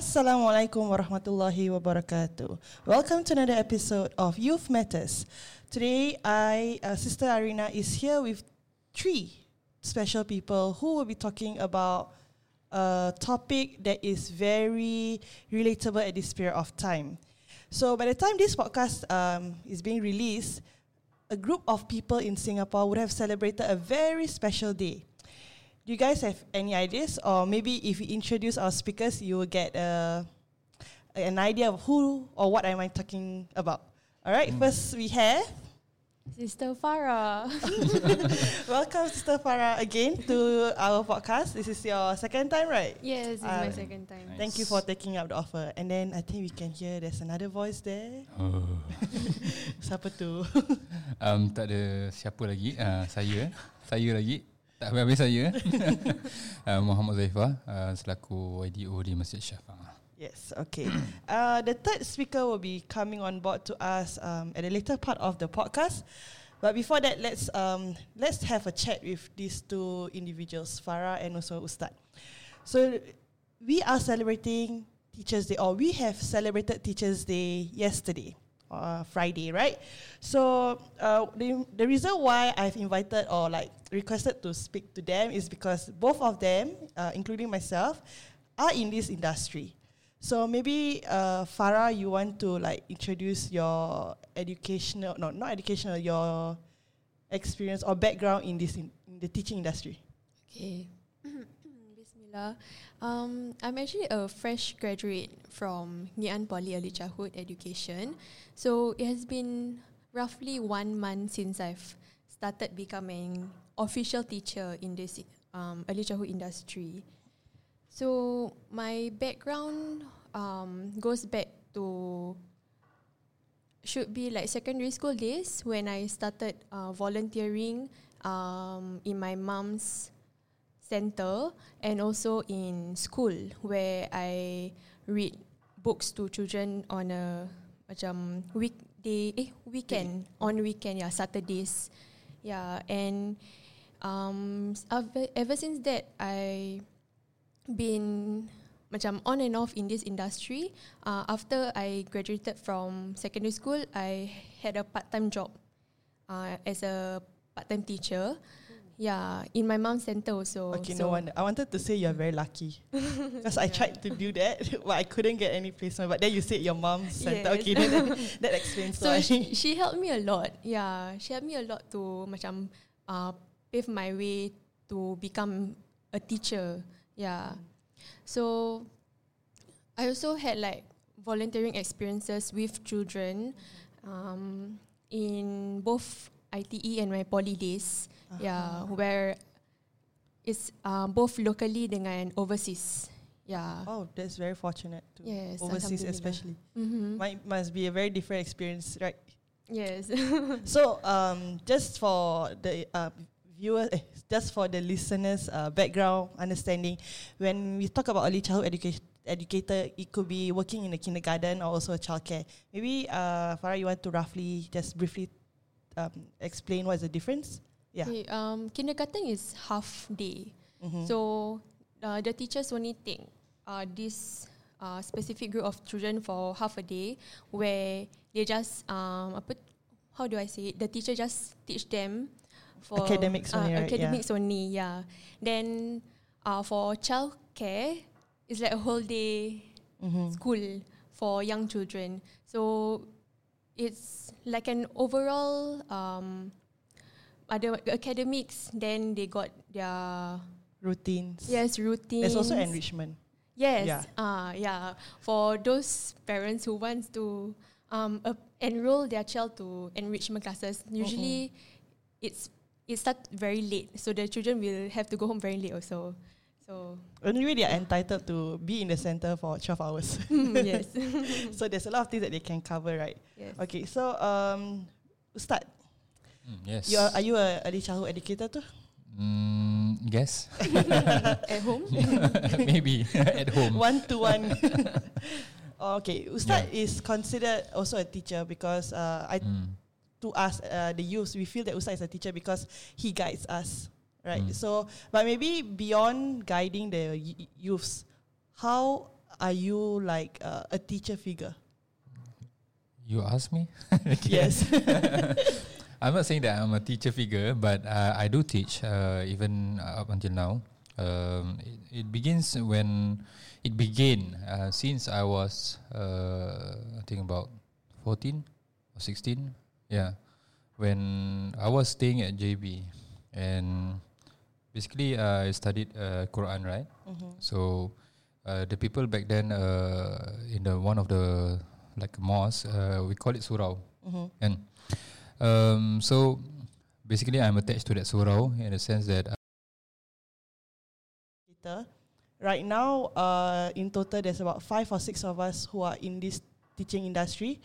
Assalamualaikum warahmatullahi wabarakatuh. Welcome to another episode of Youth Matters. Today, I, uh, Sister Arina, is here with three special people who will be talking about a topic that is very relatable at this period of time. So, by the time this podcast um, is being released, a group of people in Singapore would have celebrated a very special day. Do you guys have any ideas, or maybe if we introduce our speakers, you will get uh, an idea of who or what am I talking about? All right, first we have Sister Farah. welcome Sister Farah again to our podcast. This is your second time, right? yes, it's Uh, my second time. Nice. Thank you for taking up the offer. And then I think we can hear there's another voice there. Oh. Siapa tu? Um, tak ada siapa lagi uh, Saya eh. Saya lagi Tak habis-habis saya uh, Muhammad Zaifah uh, Selaku YDO di Masjid Syafa' Yes, okay. Uh, the third speaker will be coming on board to us um, at the later part of the podcast. But before that, let's um, let's have a chat with these two individuals, Farah and also Ustad. So we are celebrating Teachers Day, or we have celebrated Teachers Day yesterday, uh, Friday, right? So uh, the the reason why I've invited or like requested to speak to them is because both of them, uh, including myself, are in this industry. So maybe uh, Farah, you want to like introduce your educational, no, not educational, your experience or background in this in, in the teaching industry. Okay. Bismillah. Um, I'm actually a fresh graduate from Ngee Ann Poly Early Childhood Education. So it has been roughly one month since I've started becoming official teacher in this um, early childhood industry. So my background um, goes back to should be like secondary school days when I started uh, volunteering um, in my mom's center and also in school where I read books to children on a macam weekday eh weekend on weekend yeah Saturdays yeah and um ever, since that I been macam on and off in this industry. Uh, after I graduated from secondary school, I had a part-time job uh, as a part-time teacher. Yeah, in my mom's center also. Okay, so no wonder. I wanted to say you're very lucky because I tried to do that, but I couldn't get any placement. But then you said your mom's center. Yes. Okay, that, that explains So why. she, she helped me a lot. Yeah, she helped me a lot to macam uh, pave my way to become a teacher. Yeah. So I also had like volunteering experiences with children um, in both ITE and my poly days. Yeah, where it's uh, both locally dengan overseas. Yeah. oh, that's very fortunate. To Yes, overseas especially. Mm-hmm. Might must be a very different experience, right? Yes. So, um, just for the uh, viewers, eh, just for the listeners' uh, background understanding, when we talk about early childhood education, educator, it could be working in a kindergarten or also a childcare. Maybe, uh, Farah, you want to roughly just briefly um, explain what is the difference? Yeah. Okay, um, kindergarten is half day. Mhm. So uh, the teachers only take uh, this uh, specific group of children for half a day where they just um, apa, how do I say it? The teacher just teach them for Academics only, right? Academics only, yeah. Then uh, for childcare, it's like a whole day Mhm. school for young children. So it's like an overall um, ada academics. Then they got their Routines. yes routines. There's also enrichment. Yes, Yeah. ah, yeah. For those parents who wants to um uh, enroll their child to enrichment classes, usually it's it starts very late, so the children will have to go home very late also. So Anyway, they are entitled to be in the center for 12 hours. yes, so there's a lot of things that they can cover, right? yes. Okay, so um, Ustad, mm, Yes you are, are you a early childhood educator too? mm, Guess At home. Maybe At home one to one. okay, Ustad is considered also a teacher because uh, I mm. to us uh, the youth we feel that Ustad is a teacher because he guides us, right? Mm. So, but maybe beyond guiding the y- youths, how are you like uh, a teacher figure? You ask me? Yes. I'm not saying that I'm a teacher figure, but uh, I do teach uh, even up until now. Um, it, it begins when it began uh, since I was uh, I think about 14 or 16. Yeah, when I was staying at JB, and basically uh, I studied uh, Quran, right? Mhm. So uh, the people back then uh, in the one of the like mosque, uh, we call it surau. Mhm. And um, so basically, I'm attached to that surau in the sense that Kita. Right now, uh, in total, there's about five or six of us who are in this teaching industry.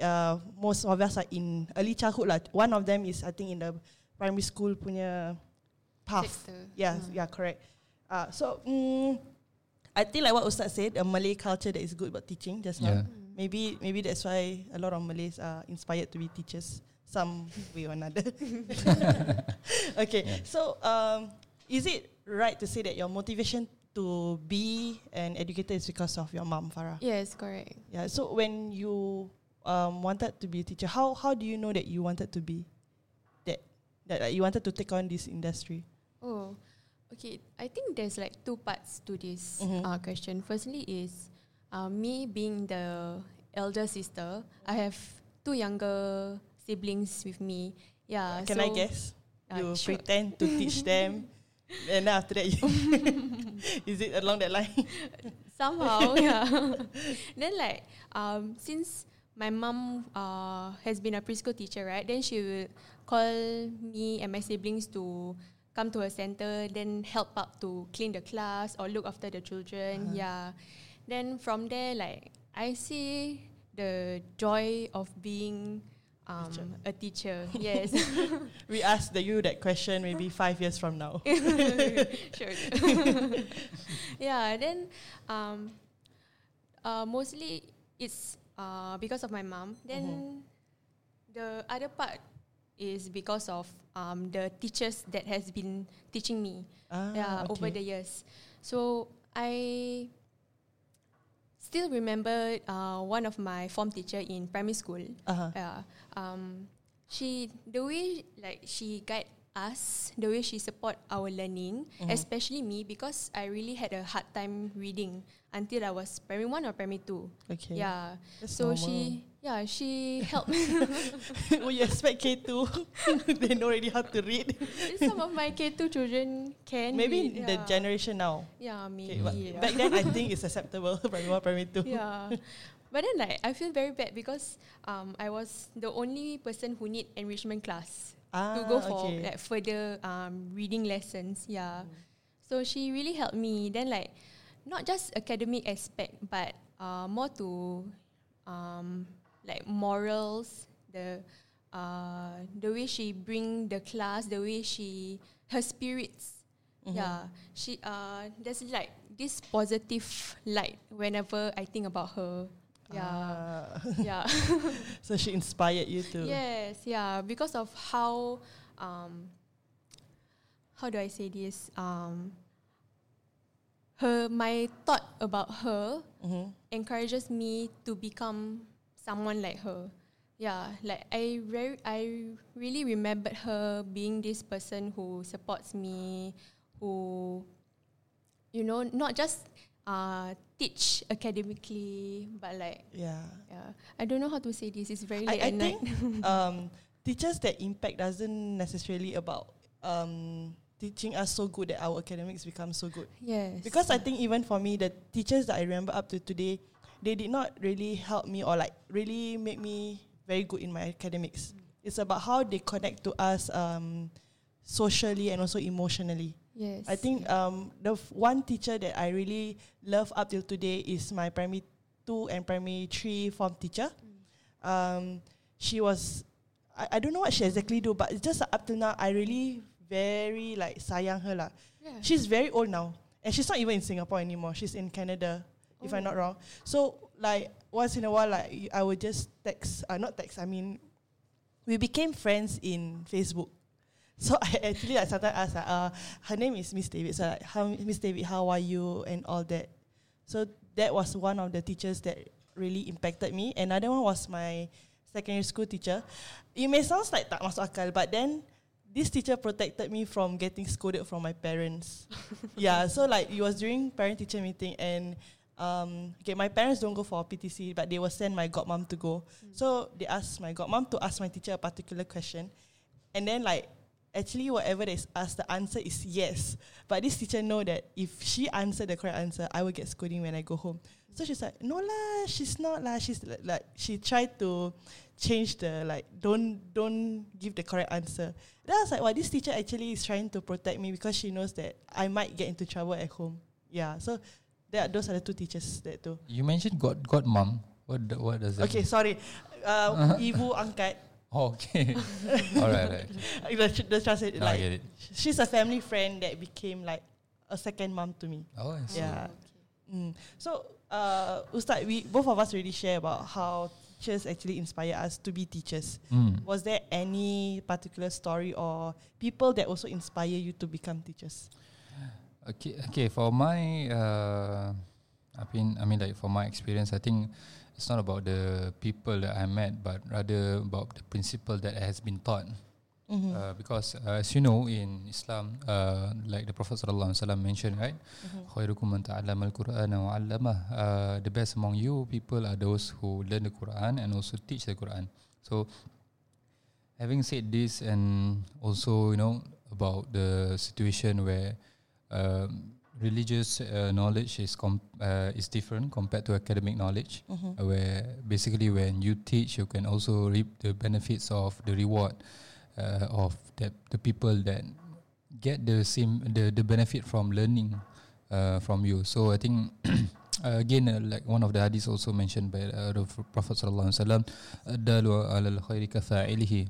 Uh, most of us are in early childhood lah. One of them is, I think, in the primary school punya path. Sector. Yeah, Hmm. yeah, correct. Uh, so, mm, I think like what Ustaz said, a Malay culture that is good about teaching just now. yeah, Maybe maybe that's why a lot of Malays are inspired to be teachers some way or another. okay, Yeah. so um, is it right to say that your motivation to be an educator is because of your mom, Farah? Yes, correct. Yeah. So when you um, wanted to be a teacher, how how do you know that you wanted to be that that like, you wanted to take on this industry? Oh, okay. I think there's like two parts to this Mhm. uh, question. Firstly, is uh, me being the elder sister. I have two younger siblings with me. Yeah. Can so, I guess? uh, you sure. pretend to teach them, and then after that, you is it along that line? somehow yeah then like um since my mom uh has been a preschool teacher right then she will call me and my siblings to come to her center then help out to clean the class or look after the children Uh-huh. yeah then from there like i see the joy of being um, Teacher. a teacher yes we ask the you that question maybe five years from now. sure. yeah, then um, uh, mostly it's uh, because of my mom. Then Mhm. the other part is because of um, the teachers that has been teaching me Ah, yeah, over the years. So I still remember uh, one of my form teacher in primary school. Uh-huh. Yeah. Um, she the way like she guide us, the way she support our learning, Mhm. especially me because I really had a hard time reading until I was primary one or primary two. Okay. Yeah. That's so normal. she yeah she helped well, you expect K two? they know already how to read. some of my K two children can Maybe read, the yeah. generation now. yeah Okay, maybe but yeah. back then I think it's acceptable. primary one, primary two. yeah. But then like I feel very bad because um I was the only person who need enrichment class Ah, to go for okay. like further um reading lessons. Yeah. So she really helped me. Then like not just academic aspect but uh more to um like morals, the uh the way she bring the class, the way she her spirits. Mhm. Yeah. She uh there's like this positive light whenever I think about her. Yeah. Ah. yeah. so she inspired you to. Yes, yeah, because of how um how do I say this? Um her my thought about her Mhm. encourages me to become someone like her. Yeah, like I re- I really remembered her being this person who supports me, who you know, not just uh teach academically, but like Yeah. yeah. I don't know how to say this. It's very I, late I at think um, teachers that impact doesn't necessarily about um, teaching us so good that our academics become so good. yes. Because I think even for me, the teachers that I remember up to today, they did not really help me or like really make me very good in my academics. It's about how they connect to us um, socially and also emotionally. yes. I think um, the f- one teacher that I really love up till today is my primary two and primary three form teacher. Um, she was, I, I don't know what she exactly do, but it's just up till now I really very like sayang her lah. yeah. She's very old now, and she's not even in Singapore anymore. She's in Canada, if I'm not wrong. So like once in a while, like I would just text, uh, not text. I mean, we became friends in Facebook. So I actually like sometimes ask, like, uh, her name is Miss David. So like, how Miss David, how are you and all that. So that was one of the teachers that really impacted me. Another one was my secondary school teacher. It may sound like tak masuk akal, but then this teacher protected me from getting scolded from my parents. yeah, so like it was during parent teacher meeting and um, okay, my parents don't go for PTC, but they will send my godmom to go. So they asked my godmom to ask my teacher a particular question, and then like actually whatever they asked, the answer is yes. But this teacher know that if she answer the correct answer, I will get scolding when I go home. So she's like, no lah, she's not lah. She's like, like she tried to change the like don't don't give the correct answer. Then I was like, well, this teacher actually is trying to protect me because she knows that I might get into trouble at home. Yeah, so that those are the two teachers that too. You mentioned god god mom. What what does that? Okay, sorry, uh, ibu angkat. Oh, okay. all right, right. the, the translate Now I like she's a family friend that became like a second mom to me. Oh, I see. Yeah. Mm. So, uh, Ustad, we both of us really share about how teachers actually inspire us to be teachers. Mm. Was there any particular story or people that also inspire you to become teachers? Okay, okay. For my, uh, I mean, I mean, like for my experience, I think it's not about the people that I met, but rather about the principle that has been taught. Mm-hmm. Uh, because uh, as you know, in Islam, uh, like the Prophet sallallahu alaihi wasallam mentioned, right? Khairukum man ta'allama al-Qur'ana wa 'allamah. Uh, the best among you people are those who learn the Quran and also teach the Quran. So, having said this, and also you know about the situation where um, religious uh, knowledge is com- uh, is different compared to academic knowledge, Mm-hmm. uh, where basically when you teach, you can also reap the benefits of the reward uh, of the the people that get the same the the benefit from learning uh, from you. So I think. Uh, again, uh, like one of the hadiths also mentioned by uh, the Prophet sallallahu alaihi wasallam, "Dalu alal khairi kafa'ilihi."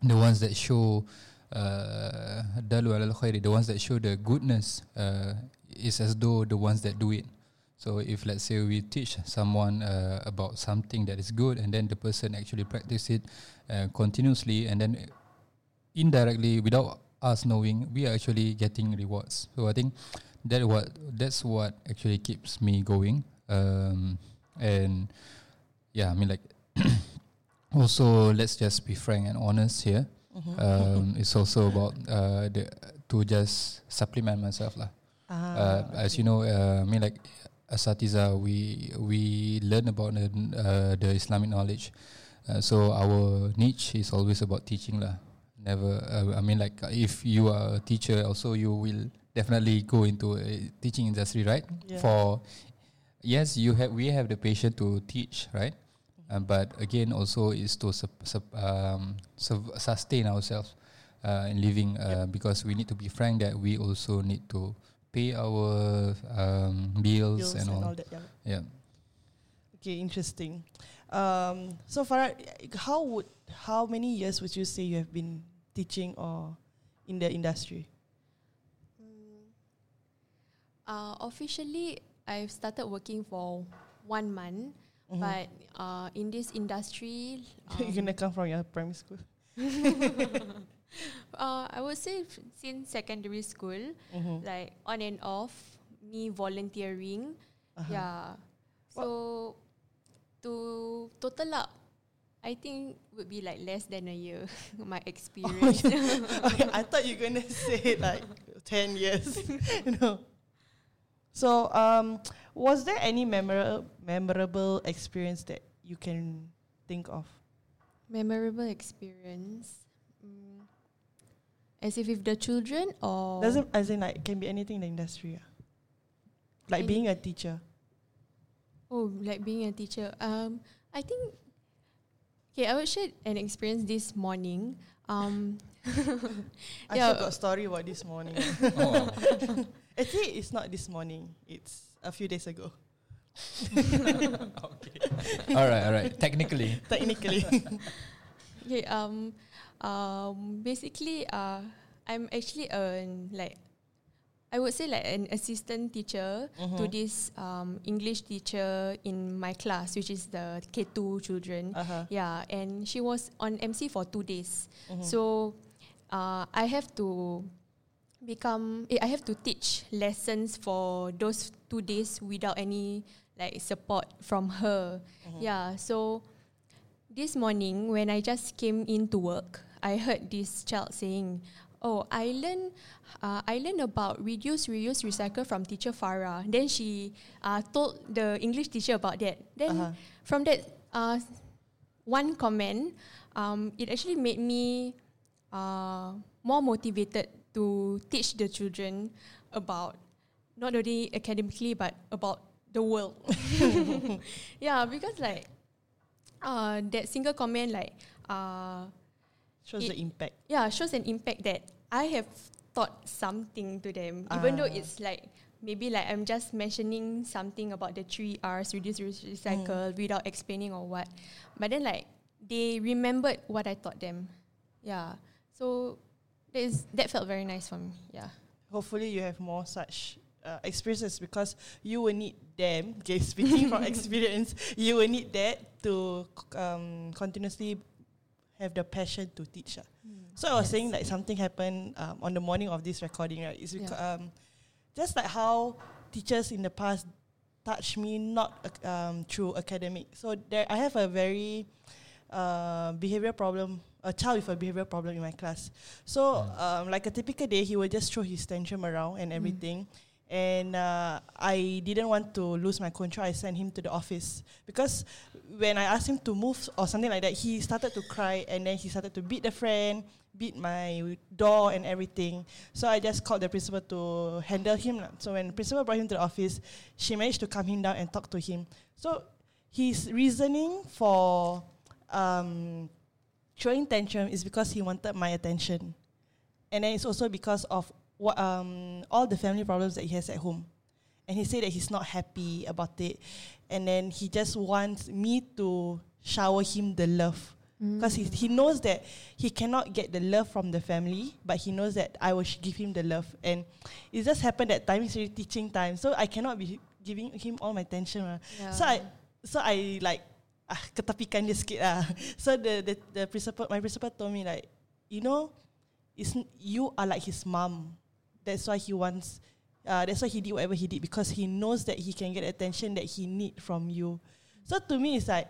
The ones that show uh, dalu alal khairi, the ones that show the goodness, uh, is as though the ones that do it. So if let's say we teach someone uh, about something that is good, and then the person actually practice it uh, continuously, and then indirectly, without us knowing, we are actually getting rewards. So I think that what that's what actually keeps me going. Um, and yeah, I mean like also let's just be frank and honest here. Mm-hmm. Um, it's also about uh, the to just supplement myself lah. Uh, as you know, uh, I mean like asatiza, we we learn about the, uh, the Islamic knowledge. Uh, so our niche is always about teaching lah. Never, uh, I mean like if you are a teacher, also you will definitely go into a teaching industry, right? Yeah. For yes, you have we have the patience to teach, right? Uh, but again, also is to sup, sup, um, su- sustain ourselves uh, in living uh, because we need to be frank that we also need to pay our um, bills, Bills and, all. that. Yeah. Yeah. Okay, interesting. Um, so Farah, how would how many years would you say you have been teaching or in the industry? Uh, officially, I've started working for one month, Mhm. but uh, in this industry, You're um, gonna come from your primary school. uh, I would say since secondary school, Mhm. like on and off, me volunteering, Uh-huh. yeah. So to total up, I think would be like less than a year. my experience. okay, I thought you were gonna say like ten years. no. So, um, was there any memorable memorable experience that you can think of? Memorable experience. Mm. As if with the children or Doesn't as in like can be anything in the industry. ah? Like Any- being a teacher. Oh, like being a teacher. Um, I think. Okay, I would share an experience this morning. Um, I Yeah. still got story about this morning. Oh. Actually, it's not this morning. It's a few days ago. okay. all right, all right. Technically, Technically. okay. Um, um, basically, uh, I'm actually a like, I would say like an assistant teacher to Mhm. this um English teacher in my class, which is the K two children. uh-huh. Yeah, and she was on MC for two days. Mhm. So uh, I have to become eh, I have to teach lessons for those two days without any like support from her. Yeah, so this morning when I just came into work, I heard this child saying, "Oh, I learned, uh, I learned about reduce, reuse, recycle from teacher Farah." Then she uh, told the English teacher about that. Then Uh-huh. from that uh, one comment, um, it actually made me uh, more motivated to teach the children about not only academically but about the world. yeah, because like uh, that single comment like uh, Shows It- the impact. yeah shows an impact that I have taught something to them, even though Ah. it's like maybe like I'm just mentioning something about the three R's reduce, recycle without explaining or what. But then like they remembered what I taught them. Yeah. So that is that felt very nice for me. Yeah. Hopefully, you have more such uh, experiences because you will need them. Okay, speaking from experience, you will need that to um, continuously have the passion to teach. ah. So I was saying like something happened um, on the morning of this recording, right? It's because, um, just like how teachers in the past touched me not um, through academic. So there, I have a very uh, behavior problem, a child with a behavior problem in my class. So um, like a typical day, he will just throw his tantrum around and everything. And uh, I didn't want to lose my control. I sent him to the office because when I asked him to move or something like that, he started to cry and then he started to beat the friend, beat my door and everything. So I just called the principal to handle him. So when the principal brought him to the office, she managed to calm him down and talk to him. So his reasoning for um, throwing tantrum is because he wanted my attention, and then it's also because of what um, all the family problems that he has at home, and he said that he's not happy about it, and then he just wants me to shower him the love because he, he knows that he cannot get the love from the family, but he knows that I will give him the love. And it just happened that time is really teaching time, so I cannot be giving him all my attention. lah. So I so I like ah, ketepikan dia sikit lah. So the, the the principal my principal told me like, you know, it's n- you are like his mom. That's why he wants. Uh, that's why he did whatever he did because he knows that he can get attention that he need from you. So to me, it's like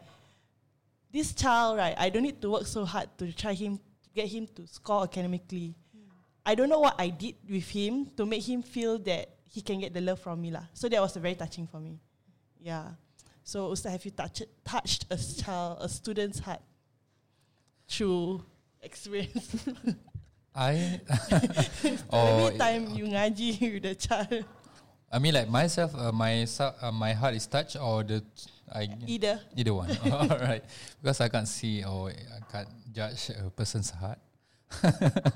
this child, right? I don't need to work so hard to try him to get him to score academically. I don't know what I did with him to make him feel that he can get the love from me lah. So that was very touching for me. Yeah. So Ustaz, have you touched touched a child, a student's heart through experience? I or Every time you ngaji with the child, I mean like myself, uh, my uh, my heart is touched or the I either. either one. All right, because I can't see or I can't judge a person's heart.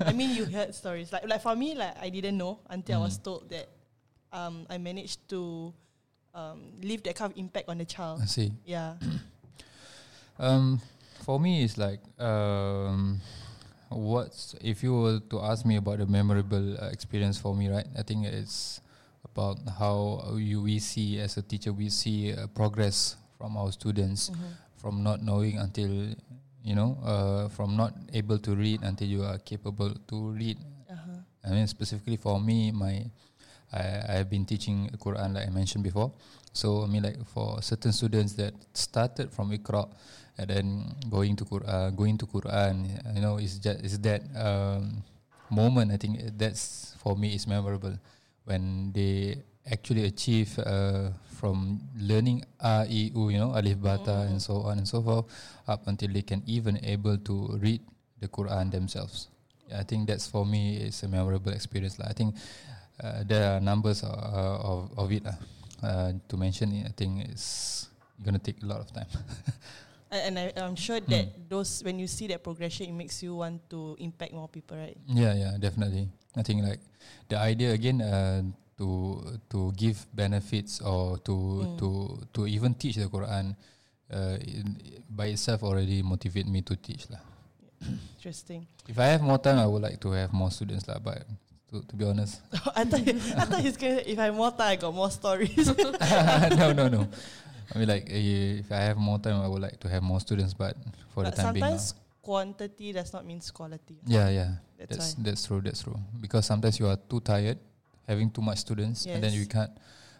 I mean, you heard stories like like for me, like I didn't know until I was Mm. told that um, I managed to um, leave that kind of impact on the child. I see. Yeah. Um, for me, it's like um, what's if you were to ask me about the memorable uh, experience for me, right? I think it's about how you we see as a teacher we see uh, progress from our students from not knowing until you know uh, from not able to read until you are capable to read Uh-huh. I mean specifically for me, my I I've been teaching Quran like I mentioned before. So I mean like for certain students that started from Iqra and then going to Quran, going to Quran, you know, it's just is that um, moment. I think that's for me is memorable when they actually achieve uh, from learning A I U, you know, Alif Bata and so on and so forth, up until they can even able to read the Quran themselves. Yeah, I think that's for me is a memorable experience. Like I think uh, there are numbers uh, of of it lah. Uh, to mention it, I think it's gonna take a lot of time. And, I, I'm sure that those when you see that progression, it makes you want to impact more people, right? yeah, yeah, definitely. I think like the idea again uh, to to give benefits or to Mm. to to even teach the Quran uh, by itself already motivate me to teach lah. Interesting. If I have more time, I would like to have more students lah. But to, to be honest, I thought I thought he's gonna. If I have more time, I got more stories. no, no, no. I mean, like, eh, if I have more time, I would like to have more students. But for but the time being, sometimes quantity does not mean quality. Yeah, yeah. That's, That's that's true. That's true. Because sometimes you are too tired, having too much students, and then you can't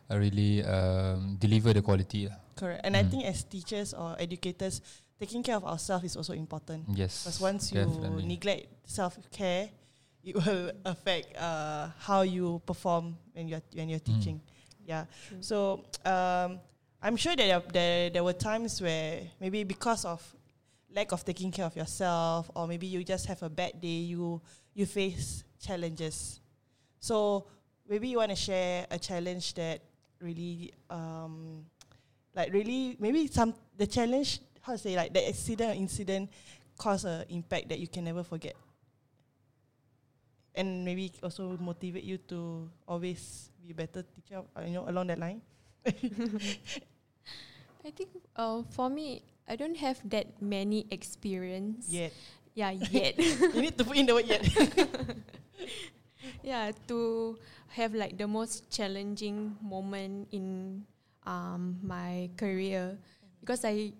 uh, really um, deliver the quality. Correct. And I Mm. think as teachers or educators, taking care of ourselves is also important. Yes. Because once you definitely. neglect self care, it will affect uh, how you perform when you're when you're Mm. teaching. Yeah. So um, I'm sure that there, there there were times where maybe because of lack of taking care of yourself, or maybe you just have a bad day, you you face challenges. So maybe you want to share a challenge that really um, like really maybe some the challenge how to say like the accident or incident cause a impact that you can never forget and maybe also motivate you to always be a better teacher uh, you know along that line I think uh, for me, I don't have that many experience. yet Yeah, yet. you need to put in the word yet yeah, to have like the most challenging moment in um, my career because I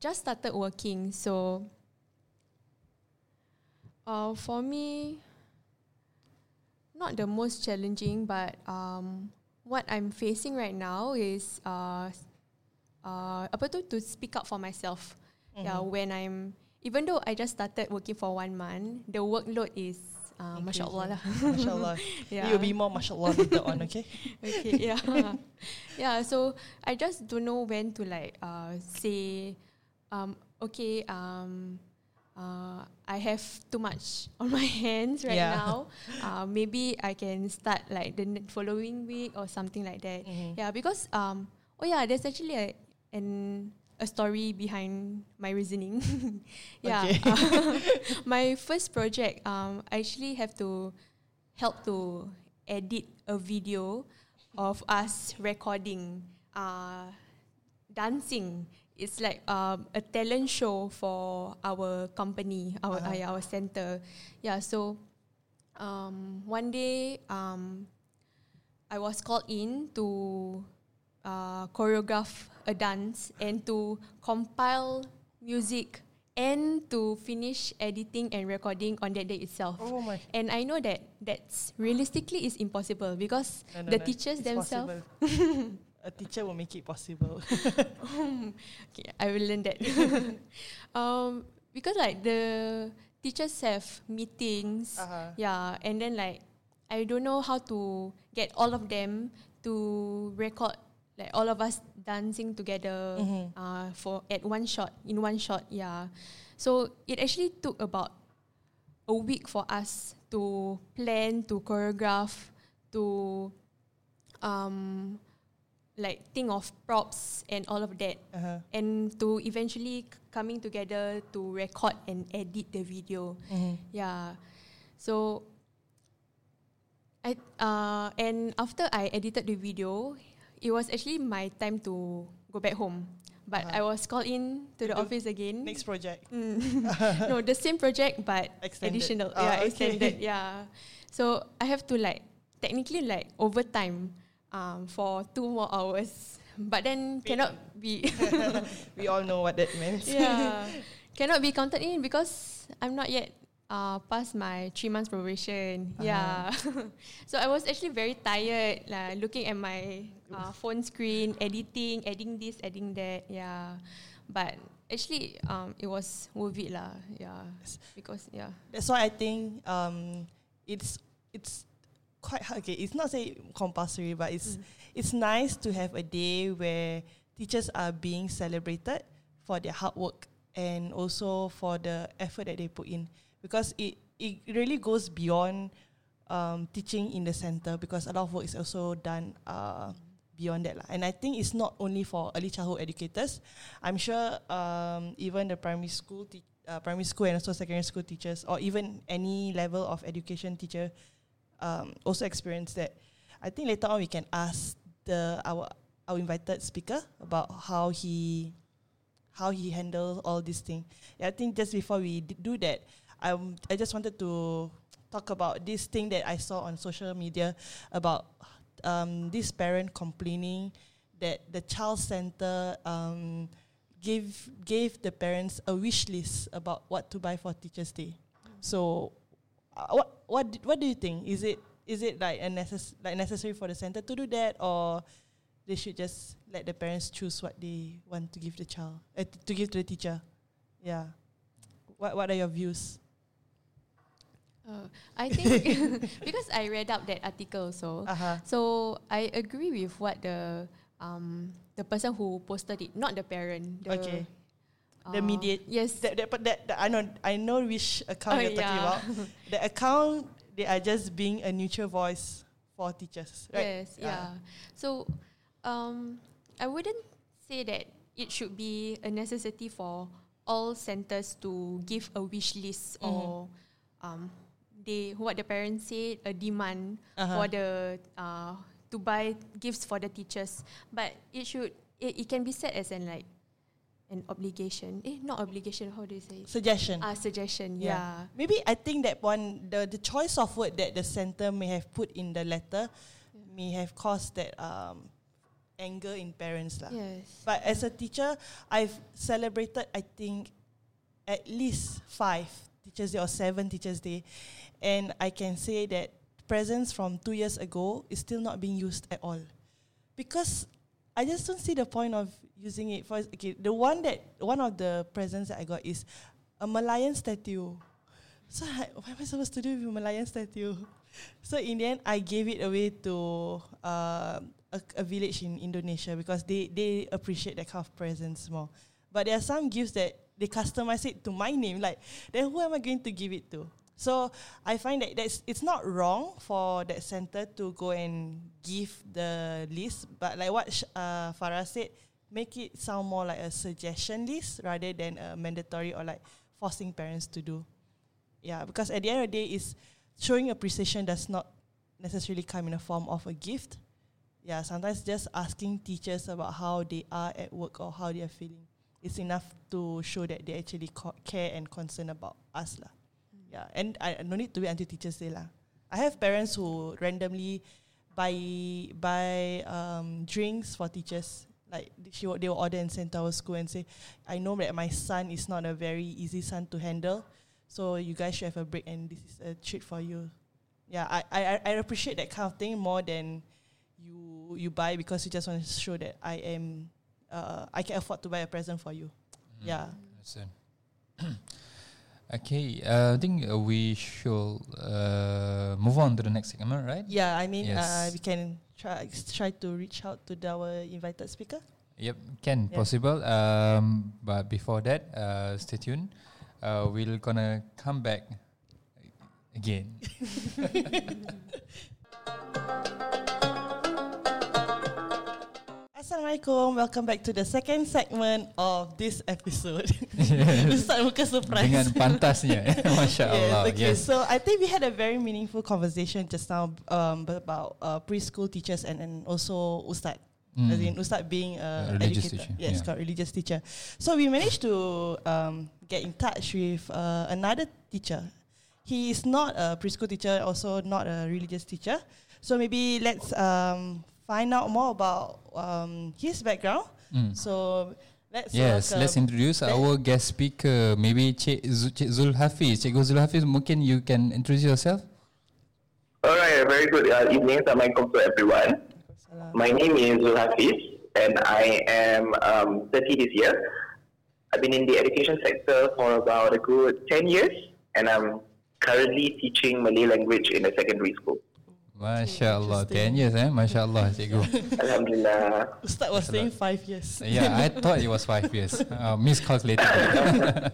just started working. So uh, for me, not the most challenging, but um, what I'm facing right now is uh, uh, apa tu to speak up for myself. Yeah, Mhm. when I'm even though I just started working for one month, the workload is uh, masya Allah lah. mashallah yeah. it will be more mashallah later on okay okay, yeah. yeah, so I just don't know when to like uh, say, um, okay, um, uh, I have too much on my hands right Yeah. now. Uh, maybe I can start like the following week or something like that. Mhm. Yeah, because um, oh yeah, there's actually a an a story behind my reasoning. yeah, uh, my first project, um, I actually have to help to edit a video of us recording, uh, dancing. It's like um, a talent show for our company, our Uh-huh. uh, our center. Yeah, so um, one day um, I was called in to uh, choreograph a dance and to compile music and to finish editing and recording on that day itself. oh my And I know that that's realistically is impossible because No, no, the no. teachers It's themselves. a teacher will make it possible okay, I will learn that. um, because like the teachers have meetings, uh-huh. yeah, and then like I don't know how to get all of them to record like all of us dancing together Mhm. uh, for at one shot in one shot, yeah. So it actually took about a week for us to plan, to choreograph, to um, like think of props and all of that Uh-huh. and to eventually c- coming together to record and edit the video. Mhm. Yeah. So I uh and after I edited the video, it was actually my time to go back home. But Uh-huh. I was called in to the do office again. next project Mm. no, the same project but Extended. additional. Ah, yeah, okay. extended. Yeah. So I have to like technically like overtime um for two more hours. But then cannot be we all know what that means yeah. Cannot be counted in because I'm not yet uh, past my three months probation. Yeah. so I was actually very tired, like looking at my uh, phone screen, editing, adding this, adding that. Yeah. But actually, um, it was worth it lah. Yeah. Because yeah. That's why I think um, it's it's quite hard. Okay, it's not say compulsory, but it's it's nice to have a day where teachers are being celebrated for their hard work and also for the effort that they put in because it it really goes beyond um, teaching in the center because a lot of work is also done uh, beyond that lah. And I think it's not only for early childhood educators. I'm sure um, even the primary school te- uh, primary school and also secondary school teachers or even any level of education teacher um, also experience that. I think later on we can ask the our our invited speaker about how he how he handles all these things. Yeah, I think just before we do that, um, I just wanted to talk about this thing that I saw on social media about um, this parent complaining that the child center um, gave gave the parents a wish list about what to buy for Teachers Day. So, uh, what what what do you think? Is it is it like a necess- like necessary for the center to do that, or they should just let the parents choose what they want to give the child uh, to give to the teacher? Yeah. What what are your views? Uh, I think because I read up that article also. Uh huh. So I agree with what the um the person who posted it, not the parent. The, Okay. The uh, mediate- Yes. That, that, but that, that I know I know which account Oh, you're talking yeah. about. The account they are just being a neutral voice for teachers, right? Yes, yeah. So, um, I wouldn't say that it should be a necessity for all centers to give a wish list Mm-hmm. or, um, they what the parents said a demand Uh-huh. for the uh to buy gifts for the teachers, but it should it, it can be set as an like an obligation. Eh, not obligation. How do you say? Suggestion. Ah, suggestion. Yeah. Maybe I think that one the the choice of word that the center may have put in the letter may have caused that um anger in parents lah. Yes. But as a teacher, I've celebrated I think at least five Teachers Day or seven Teachers Day, and I can say that presents from two years ago is still not being used at all, because I just don't see the point of using it for. Okay, the one that one of the presents that I got is a Malayan statue. So I, what am I supposed to do with a Malayan statue? So in the end, I gave it away to uh, a, a village in Indonesia because they, they appreciate that kind of presents more. But there are some gifts that they customize it to my name. Like, then who am I going to give it to? So I find that that's it's not wrong for that center to go and give the list, but like what uh, Farah said, make it sound more like a suggestion list rather than a mandatory or like forcing parents to do. Yeah, because at the end of the day, is showing appreciation does not necessarily come in a form of a gift. Yeah, sometimes just asking teachers about how they are at work or how they are feeling is enough to show that they actually care and concern about us lah. Yeah, and I no need to wait until teachers day lah. I have parents who randomly buy buy um, drinks for teachers. Like she they will order and send to our school and say, I know that my son is not a very easy son to handle, so you guys should have a break and this is a treat for you. Yeah, I, I, I- appreciate that kind of thing more than you you buy because you just want to show that I am uh, I can afford to buy a present for you. Yeah. Understand. okay, uh, I think uh, we should uh, move on to the next segment, right? Yeah, I mean uh, Yes. we can try try to reach out to our invited speaker. Yep, can Yeah. possible. Um, but before that, uh, stay tuned. Uh, we're gonna come back again. Assalamualaikum. Welcome back to the second segment of this episode. Ustaz muka surprise. Dengan pantasnya, masya Allah. Yes, okay. Yes. So I think we had a very meaningful conversation just now um, about uh, preschool teachers and, and also Ustad. Mm. As in Ustad being a, A religious educator. teacher, Yes, yeah. correct, religious teacher. So we managed to um, get in touch with uh, another teacher. He is not a preschool teacher, also not a religious teacher. So maybe let's um, find out more about um, his background. Mm. So let's Yes, welcome- let's introduce Let- our guest speaker. Maybe Cik, Zul, Cik Hafiz. Cikgu Zul Hafiz, mungkin you can introduce yourself? All right, very good uh, evening. Assalamualaikum to everyone. My name is Zul Hafiz, and I am um, 30 this year. I've been in the education sector for about a good 10 years, and I'm currently teaching Malay language in a secondary school. Masya Allah, interesting. 10 years eh? Masya Allah, Cikgu. Alhamdulillah. Ustad was saying five years. yeah, I thought it was five years. Uh, miscalculated.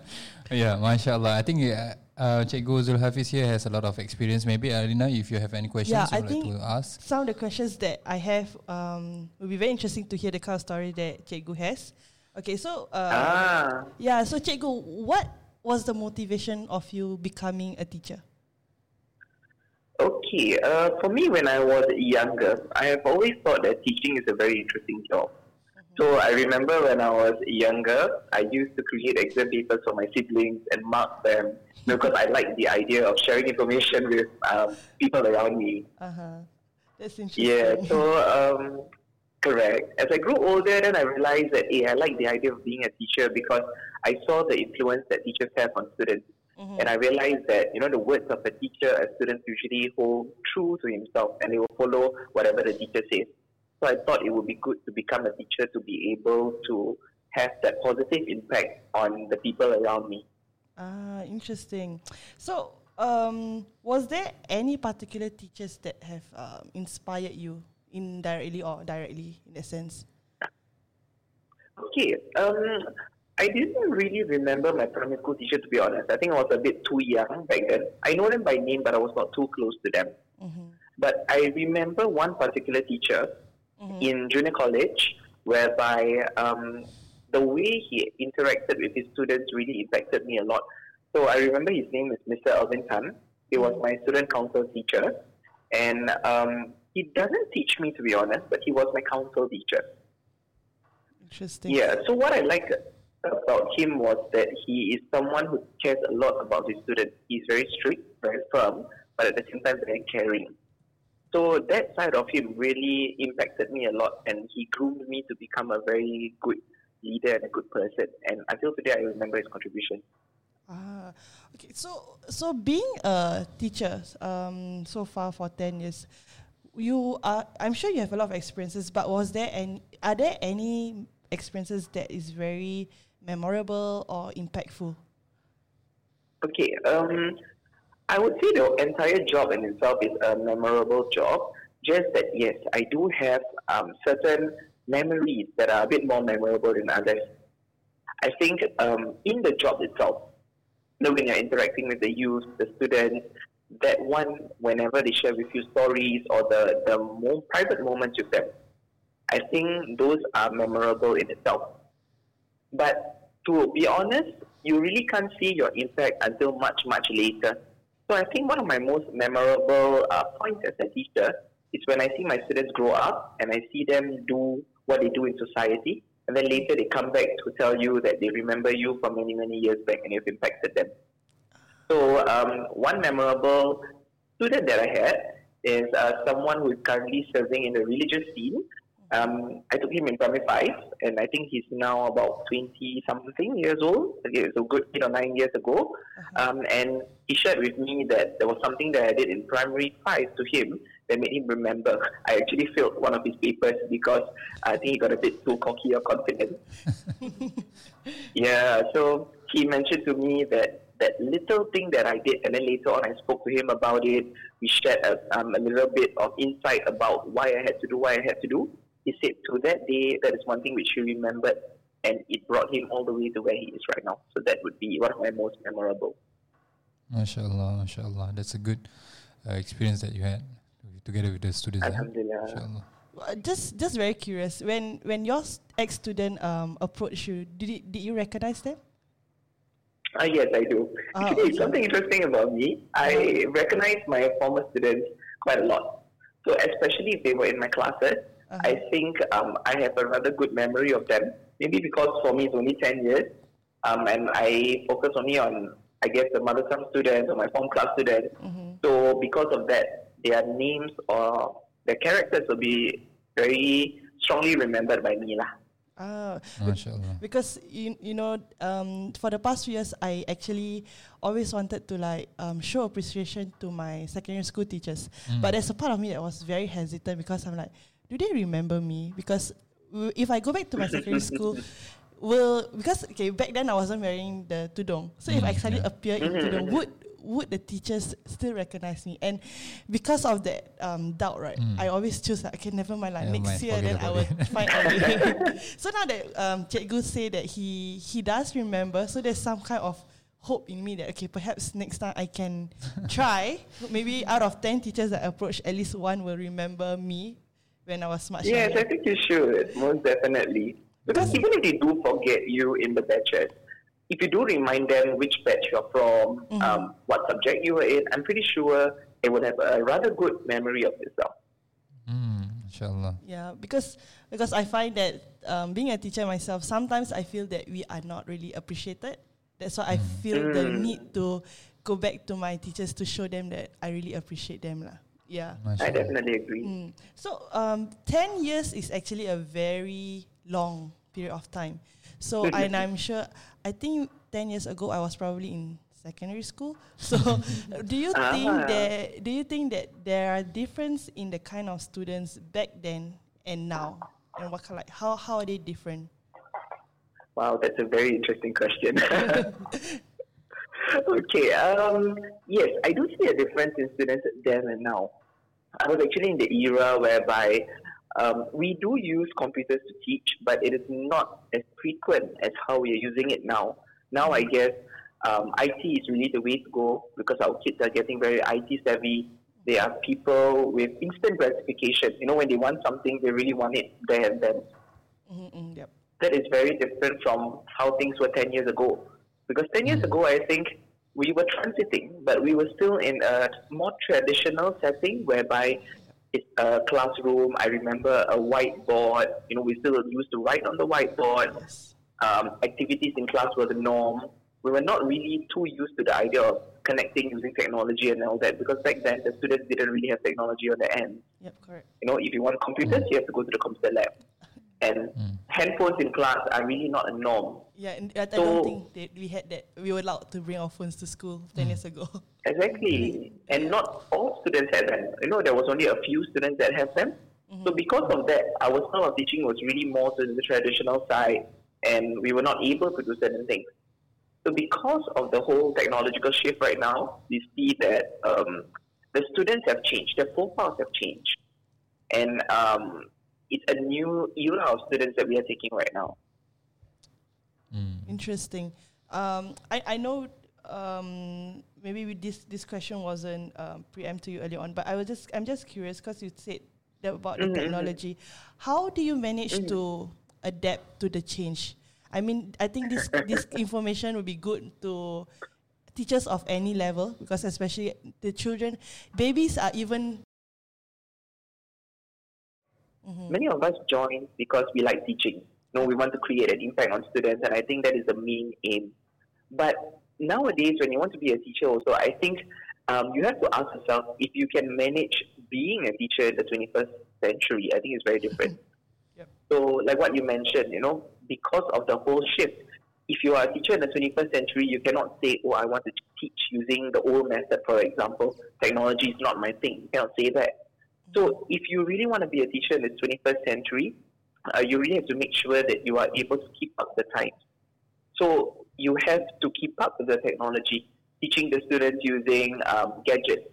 yeah, Masya Allah. I think uh, uh, Cikgu Zul Hafiz here has a lot of experience. Maybe, Alina, if you have any questions Yeah, you I would like think to ask. some of the questions that I have um, will be very interesting to hear the kind of story that Cikgu has. Okay, so uh, Ah, yeah, so Cikgu, what was the motivation of you becoming a teacher? Okay. Uh, for me, when I was younger, I have always thought that teaching is a very interesting job. So I remember when I was younger, I used to create exam papers for my siblings and mark them because I liked the idea of sharing information with um, people around me. Uh huh. That's interesting. Yeah. So um, Correct. As I grew older, then I realized that hey, I like the idea of being a teacher because I saw the influence that teachers have on students. Mm-hmm. And I realized that, you know, the words of a teacher, a student usually hold true to himself and they will follow whatever the teacher says. So I thought it would be good to become a teacher to be able to have that positive impact on the people around me. Ah, interesting. So, um, was there any particular teachers that have um, inspired you indirectly or directly in a sense? Okay. Um, I didn't really remember my primary school teacher to be honest. I think I was a bit too young back then. I know them by name, but I was not too close to them. Mm-hmm. But I remember one particular teacher mm-hmm. in junior college, whereby um, the way he interacted with his students really impacted me a lot. So I remember his name is Mr. Alvin Tan. He was my student council teacher, and um, he doesn't teach me to be honest, but he was my council teacher. Interesting. Yeah. So what I liked about him was that he is someone who cares a lot about his students. He's very strict, very firm, but at the same time very caring. So that side of him really impacted me a lot, and he groomed me to become a very good leader and a good person. And until today, I remember his contribution. Ah, okay. So, so being a teacher um, so far for ten years, you are. I'm sure you have a lot of experiences. But was there any? Are there any experiences that is very memorable or impactful? Okay. Um, I would say the entire job in itself is a memorable job. Just that, yes, I do have um, certain memories that are a bit more memorable than others. I think um, in the job itself, when you're interacting with the youth, the students, that one, whenever they share with you stories or the, the more private moments with them, I think those are memorable in itself. But to be honest, you really can't see your impact until much, much later. So I think one of my most memorable uh, points as a teacher is when I see my students grow up and I see them do what they do in society, and then later they come back to tell you that they remember you from many, many years back and you've impacted them. So um, one memorable student that I had is uh, someone who is currently serving in the religious scene um, I took him in primary five, and I think he's now about 20 something years old. It's a good eight or nine years ago. Uh-huh. Um, and he shared with me that there was something that I did in primary five to him that made him remember. I actually failed one of his papers because I think he got a bit too cocky or confident. yeah, so he mentioned to me that that little thing that I did, and then later on I spoke to him about it. We shared a, um, a little bit of insight about why I had to do what I had to do he said to that day, that is one thing which he remembered, and it brought him all the way to where he is right now. So that would be one of my most memorable. MashaAllah, MashaAllah. That's a good uh, experience that you had together with the students. Eh? Alhamdulillah. Just, just very curious. When, when your ex student um approached you, did it, did you recognize them? Uh, yes, I do. Oh, okay. Something interesting about me, I recognize my former students quite a lot. So especially if they were in my classes, uh-huh. I think um, I have a rather good memory of them. Maybe because for me it's only 10 years, um, and I focus only on, I guess, the mother tongue students or my form class students. Mm-hmm. So because of that, their names or their characters will be very strongly remembered by me. Lah. Ah, because you you know um, for the past few years I actually always wanted to like um, show appreciation to my secondary school teachers, mm. but there's a part of me that was very hesitant because I'm like do they remember me? Because if I go back to my secondary school, will because okay back then I wasn't wearing the tudong. So if I suddenly yeah. appear in tudong, would would the teachers still recognize me? And because of that um, doubt, right, mm. I always choose like okay, never mind. Like never next mind, year, then I will find out. so now that um, Cikgu say that he he does remember, so there's some kind of hope in me that okay, perhaps next time I can try. Maybe out of ten teachers that approach, at least one will remember me when I was much Yes, younger. I think you should, most definitely. Because even if they do forget you in the batches, if you do remind them which batch you're from, mm-hmm. um, what subject you were in, I'm pretty sure they would have a rather good memory of yourself. Mm, inshallah. Yeah, because because I find that um, being a teacher myself, sometimes I feel that we are not really appreciated. That's why mm. I feel mm. the need to go back to my teachers to show them that I really appreciate them. Lah. Yeah. I definitely agree. Mm. So, um, 10 years is actually a very long period of time. So, and I'm sure, I think 10 years ago, I was probably in secondary school. So, do you think Ah. that, do you think that there are difference in the kind of students back then and now? And what kind, like, how, how are they different? Wow, that's a very interesting question. okay, um, yes, I do see a difference in students then and now. I was actually in the era whereby um, we do use computers to teach, but it is not as frequent as how we are using it now. Now, I guess um, IT is really the way to go because our kids are getting very IT savvy. They are people with instant gratification. You know, when they want something, they really want it there and then Mm-hmm, yep. that is very different from how things were 10 years ago. Because 10 years ago, I think we were transiting, but we were still in a more traditional setting whereby it's a classroom. I remember a whiteboard. You know, we still used to write on the whiteboard. Yes. Um, activities in class were the norm. We were not really too used to the idea of connecting using technology and all that because back then the students didn't really have technology on their end Yep, correct. you know, if you want computers, you have to go to the computer lab. And handphones in class are really not a norm. Yeah, and I, So- don't think that we had that. We were allowed to bring our phones to school 10 years ago. Exactly. And not all students had them. You know, there was only a few students that had them. So because of that, our style of teaching was really more to the traditional side and we were not able to do certain things. So because of the whole technological shift right now, we see that um, the students have changed, their profiles have changed. And um, it's a new era of students that we are taking right now. Mm. Interesting. Um, I, I know um, maybe with this this question wasn't um, preempt to you earlier on, but I was just I'm just curious because you said that about Mhm, the mhm. technology. How do you manage to adapt to the change? I mean, I think this this information would be good to teachers of any level because especially the children, babies are even. Mhm. Many of us join because we like teaching. You know, we want to create an impact on students, and I think that is the main aim. But nowadays, when you want to be a teacher, also, I think um, you have to ask yourself if you can manage being a teacher in the 21st century. I think it's very different. Yep. So, like what you mentioned, you know, because of the whole shift, if you are a teacher in the 21st century, you cannot say, "Oh, I want to teach using the old method." For example, technology is not my thing. You cannot say that. So, if you really want to be a teacher in the 21st century, uh, you really have to make sure that you are able to keep up the times. So, you have to keep up with the technology, teaching the students using um, gadgets,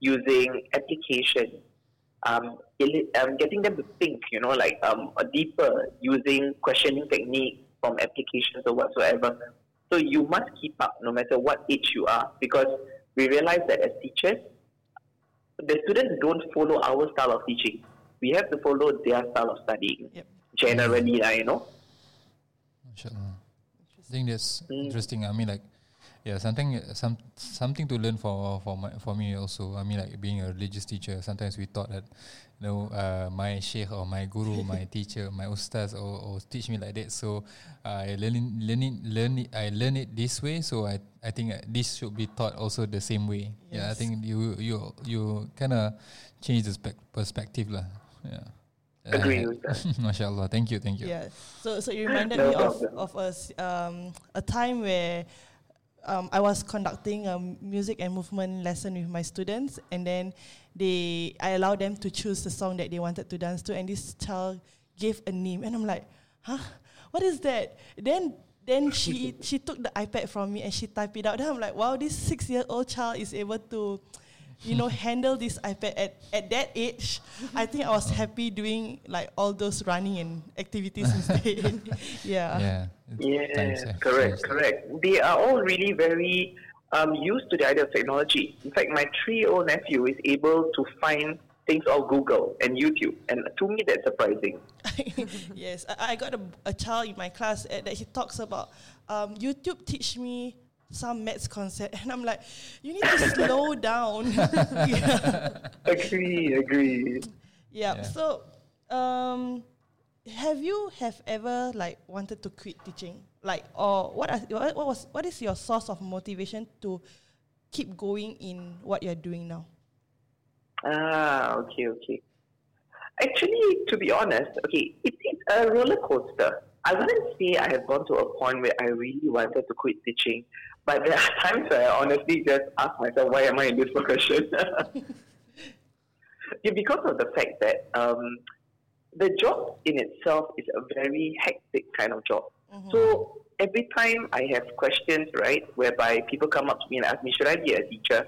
using applications, um, um, getting them to think, you know, like um, a deeper, using questioning technique from applications or whatsoever. So, you must keep up no matter what age you are because we realize that as teachers, the students don't follow our style of teaching. We have to follow their style of studying. Yep. Generally, lah, you know. Mashallah. I think that's Mm. interesting. I mean, like, yeah, something, some, something to learn for for my for me also. I mean, like being a religious teacher. Sometimes we thought that, you know, uh, my sheikh or my guru, my teacher, my ustaz, or, or teach me like that. So I learn it, learn it, learn it. I learn it this way. So I I think uh, this should be taught also the same way. Yeah, I think you you you kind of change the spec- perspective lah. Yeah. Agree Uh, with that. Mashallah. Thank you. Thank you. Yeah. So so it reminded No me of problem. of a s- um, a time where um, I was conducting a music and movement lesson with my students, and then they I allowed them to choose the song that they wanted to dance to, and this child gave a name, and I'm like, huh, what is that? Then. Then she she took the iPad from me and she typed it out. Then I'm like, wow, this six year old child is able to, you know, handle this iPad at, at that age. I think I was happy doing like all those running and activities instead. yeah. Yeah. Yeah, Times have correct, correct. They are all really very um, used to the idea of technology. In fact, my three-year-old nephew is able to find things on Google and YouTube, and to me, that's surprising. yes, I, I got a, a child in my class uh, that he talks about um, YouTube teach me some maths concept, and I'm like, you need to slow down. yeah. Agree, agree. yeah. Yeah. So, um, have you have ever like wanted to quit teaching? Like, or what? Are, what was what is your source of motivation to keep going in what you're doing now? Ah, okay, okay. Actually, to be honest, okay, it is a roller coaster. I wouldn't say I have gone to a point where I really wanted to quit teaching, but there are times where I honestly just ask myself, why am I in this profession? yeah, because of the fact that um, the job in itself is a very hectic kind of job. Mm-hmm. So every time I have questions, right, whereby people come up to me and ask me, should I be a teacher?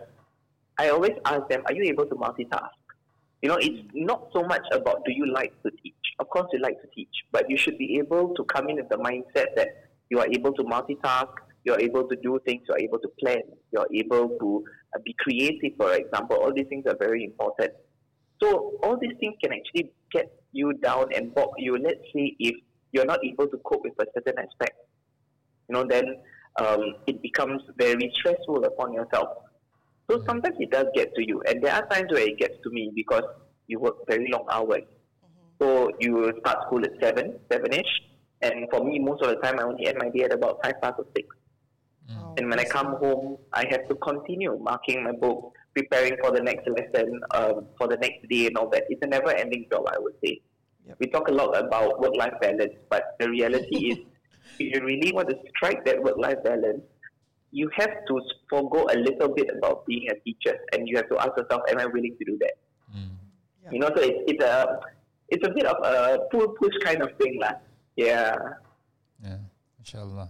I always ask them, are you able to multitask? You know, it's not so much about do you like to teach. Of course, you like to teach, but you should be able to come in with the mindset that you are able to multitask, you're able to do things, you're able to plan, you're able to uh, be creative, for example. All these things are very important. So, all these things can actually get you down and bog you. Let's say if you're not able to cope with a certain aspect, you know, then um, it becomes very stressful upon yourself. So sometimes it does get to you, and there are times where it gets to me because you work very long hours. Mm-hmm. So you start school at seven, seven-ish, and for me, most of the time, I only end my day at about five past or six. Mm. And when I come home, I have to continue marking my book, preparing for the next lesson, um, for the next day, and all that. It's a never-ending job, I would say. Yep. We talk a lot about work-life balance, but the reality is, if you really want to strike that work-life balance, you have to forego a little bit about being a teacher, and you have to ask yourself, "Am I willing to do that?" Mm. Yeah. You know, so it's, it's a it's a bit of a pull push kind of thing, lah. Yeah. Yeah, inshallah.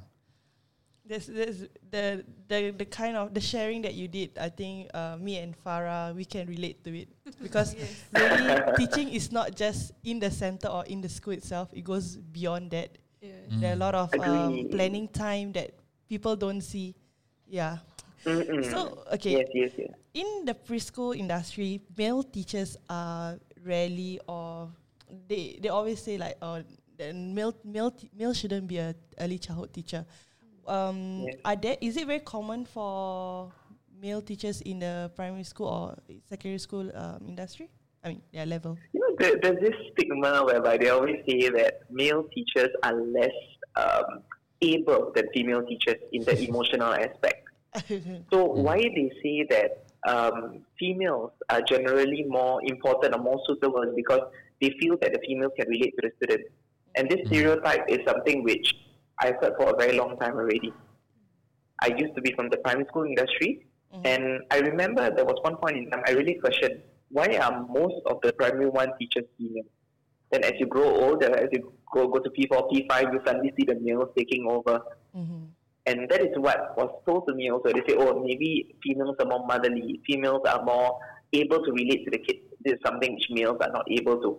This, this the the the kind of the sharing that you did. I think uh, me and Farah we can relate to it because yes. really teaching is not just in the center or in the school itself. It goes beyond that. Yeah. Mm. There are a lot of um, planning time that people don't see yeah. Mm-mm. So okay. Yes, yes, yes. In the preschool industry, male teachers are rarely or they they always say like oh male male male shouldn't be a early childhood teacher. Um, yes. are there is it very common for male teachers in the primary school or secondary school um, industry? I mean, yeah, level. You know, there, there's this stigma whereby they always say that male teachers are less um, able than female teachers in the emotional aspect. so why they say that um, females are generally more important or more suitable is because they feel that the females can relate to the students. And this mm. stereotype is something which I've heard for a very long time already. I used to be from the primary school industry, mm-hmm. and I remember there was one point in time I really questioned why are most of the primary one teachers female? Then as you grow older, as you go go to P4, P5, you suddenly see the males taking over. Mm-hmm. And that is what was told to me also. They say, oh, maybe females are more motherly, females are more able to relate to the kids. This is something which males are not able to.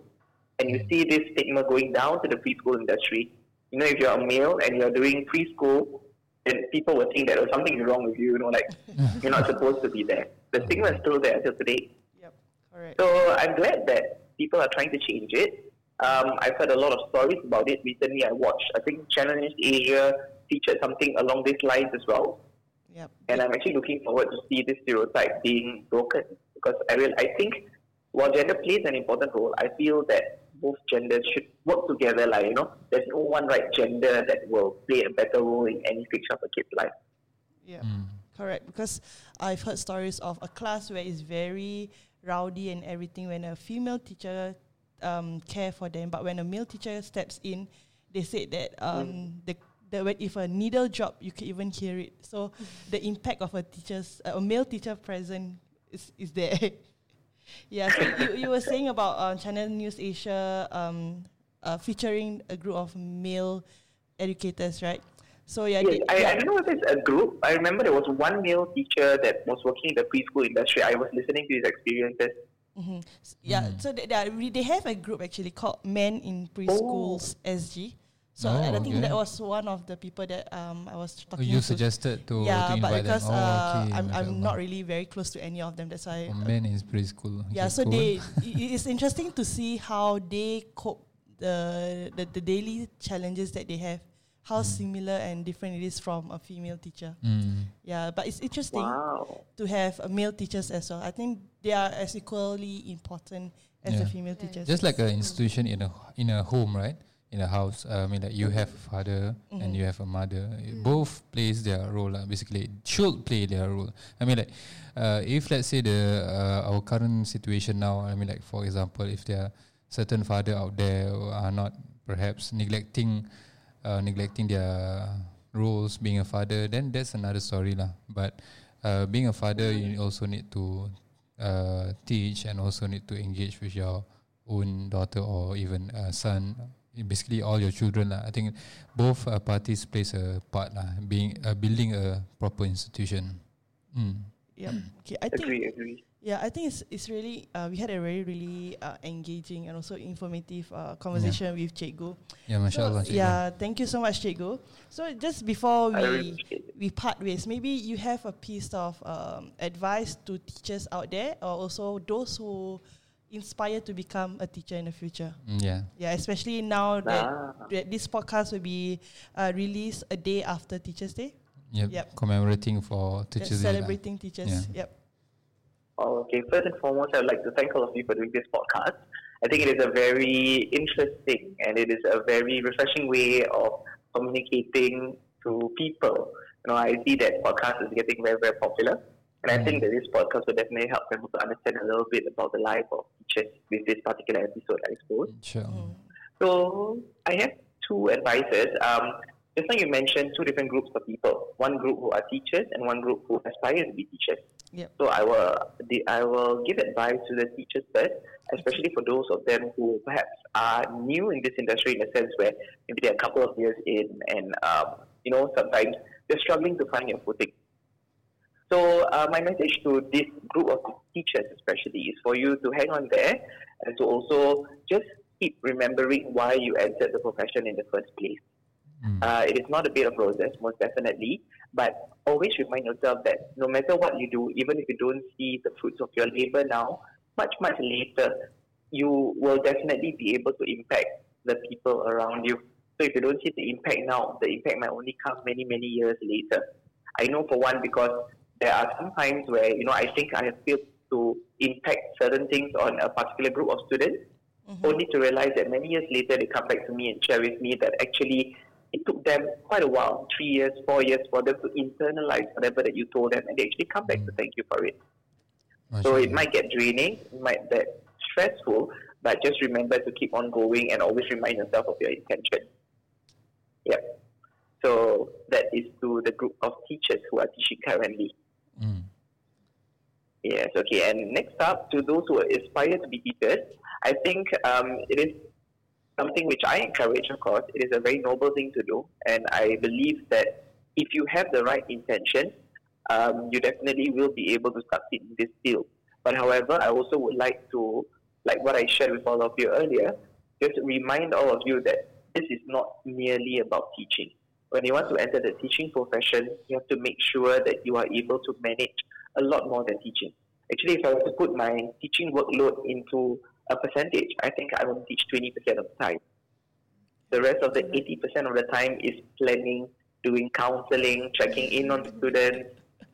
And you see this stigma going down to the preschool industry. You know, if you're a male and you're doing preschool, then people will think that oh, something is wrong with you, you know, like you're not supposed to be there. The stigma is still there until today. Yep, All right. So I'm glad that people are trying to change it. Um, I've heard a lot of stories about it. Recently, I watched, I think Channel News Asia featured something along these lines as well. Yep. And I'm actually looking forward to see this stereotype being broken because I will. I think while gender plays an important role, I feel that both genders should work together. Like you know, there's no one right gender that will play a better role in any stage of a kid's life. Yeah, mm. correct. Because I've heard stories of a class where it's very rowdy and everything when a female teacher um, care for them. But when a male teacher steps in, they said that um, mm. the the when if a needle drop, you can even hear it. So the impact of a teacher's uh, a male teacher present is is there. yeah, so you, you were saying about uh, Channel News Asia um, uh, featuring a group of male educators, right? So yeah, yes, I, yeah. I don't know if it's a group. I remember there was one male teacher that was working in the preschool industry. I was listening to his experiences Mm-hmm. Yeah, mm. so they, they, they have a group actually called Men in Preschools oh. SG. So oh, I think okay. that was one of the people that um I was talking. Oh, you to. suggested to yeah, to but because them. Oh, uh, okay. I'm I'm not really very close to any of them. That's why. Oh, men in preschool. Yeah, so cool. they it's interesting to see how they cope the, the the daily challenges that they have how mm. similar and different it is from a female teacher. Mm. Yeah, but it's interesting wow. to have a male teachers as well. I think they are as equally important as yeah. the female yeah. teachers. Just like an institution in a in a home, right? In the house. Uh, I mean, like you have a father mm-hmm. and you have a mother. Mm. Both plays their role. Uh, basically, should play their role. I mean, like uh, if let's say the uh, our current situation now. I mean, like for example, if there are certain father out there who are not perhaps neglecting uh, neglecting their roles being a father, then that's another story lah. But uh, being a father, you also need to uh, teach and also need to engage with your own daughter or even a son basically all your children lah. I think both uh, parties plays a part lah, being uh, building a proper institution. Mm. Yeah. Okay. I think. Agree. Agree. Yeah, I think it's it's really uh, we had a very really uh, engaging and also informative uh, conversation yeah. with Cikgu. Yeah, mashallah. So, yeah, thank you so much, Cikgu. So just before we we part ways, maybe you have a piece of um, advice to teachers out there, or also those who inspire to become a teacher in the future. Mm, yeah, yeah, especially now that, ah. that this podcast will be uh, released a day after Teachers Day. Yep. yep. Commemorating for Teachers Day. Celebrating teachers. Yeah. Yep. Okay, first and foremost, I would like to thank all of you for doing this podcast. I think it is a very interesting and it is a very refreshing way of communicating to people. You know, I see that podcast is getting very, very popular. And I think that this podcast will definitely help people to understand a little bit about the life of teachers with this particular episode, I suppose. Sure. Mm. So I have two advices. Um, just like you mentioned, two different groups of people. One group who are teachers and one group who aspire to be teachers. Yep. So I will the, I will give advice to the teachers first, especially for those of them who perhaps are new in this industry in a sense where maybe they're a couple of years in and um, you know sometimes they're struggling to find your footing. So uh, my message to this group of teachers especially is for you to hang on there and to also just keep remembering why you entered the profession in the first place. Mm. Uh, it is not a bit of roses, most definitely, but always remind yourself that no matter what you do, even if you don't see the fruits of your labor now, much, much later, you will definitely be able to impact the people around you. So if you don't see the impact now, the impact might only come many, many years later. I know for one because there are some times where, you know, I think I have failed to impact certain things on a particular group of students, mm-hmm. only to realize that many years later they come back to me and share with me that actually it took them quite a while, three years, four years, for them to internalize whatever that you told them, and they actually come back to thank you for it. So it might get draining, it might get stressful, but just remember to keep on going and always remind yourself of your intention. Yep. So that is to the group of teachers who are teaching currently. Mm. Yes, okay. And next up, to those who aspire to be teachers, I think um, it is something which I encourage, of course. It is a very noble thing to do. And I believe that if you have the right intention, um, you definitely will be able to succeed in this field. But however, I also would like to, like what I shared with all of you earlier, just remind all of you that this is not merely about teaching. When you want to enter the teaching profession, you have to make sure that you are able to manage a lot more than teaching. Actually, if I were to put my teaching workload into a percentage. I think I will teach 20% of the time. The rest of the 80% of the time is planning, doing counseling, checking in on students,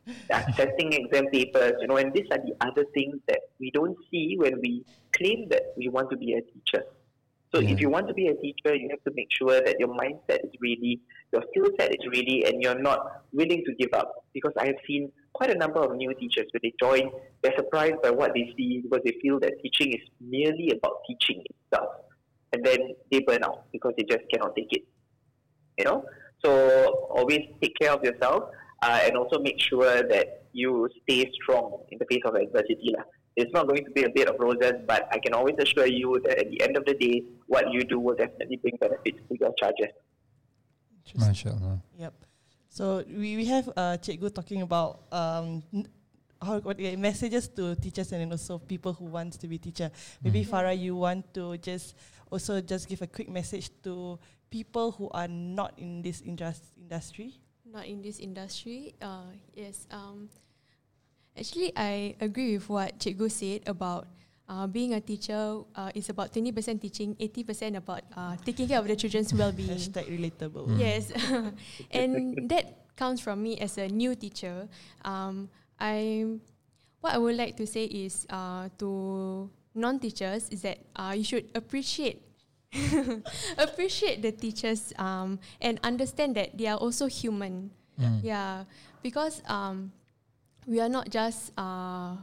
uh, assessing exam papers, you know, and these are the other things that we don't see when we claim that we want to be a teacher. So yeah. if you want to be a teacher, you have to make sure that your mindset is really, your skill set is really, and you're not willing to give up. Because I have seen quite a number of new teachers when they join, they're surprised by what they see because they feel that teaching is merely about teaching itself. And then they burn out because they just cannot take it. You know? So always take care of yourself uh, and also make sure that you stay strong in the face of adversity. Lah. It's not going to be a bed of roses, but I can always assure you that at the end of the day, what you do will definitely bring benefits to your charges. MashaAllah. Yep. So we, we have uh, Cikgu talking about um, how what messages to teachers and also people who want to be teacher. Maybe mm-hmm. Farah, you want to just also just give a quick message to people who are not in this industry. Not in this industry. Uh, yes. Um, actually, I agree with what Cikgu said about uh, being a teacher uh, is about 20% teaching, 80% about uh, taking care of the children's well-being. Hashtag relatable. Mm. Yes. and that comes from me as a new teacher. Um, I, what I would like to say is uh, to non-teachers is that uh, you should appreciate appreciate the teachers um, and understand that they are also human. Mm. Yeah, because um, we are not just uh,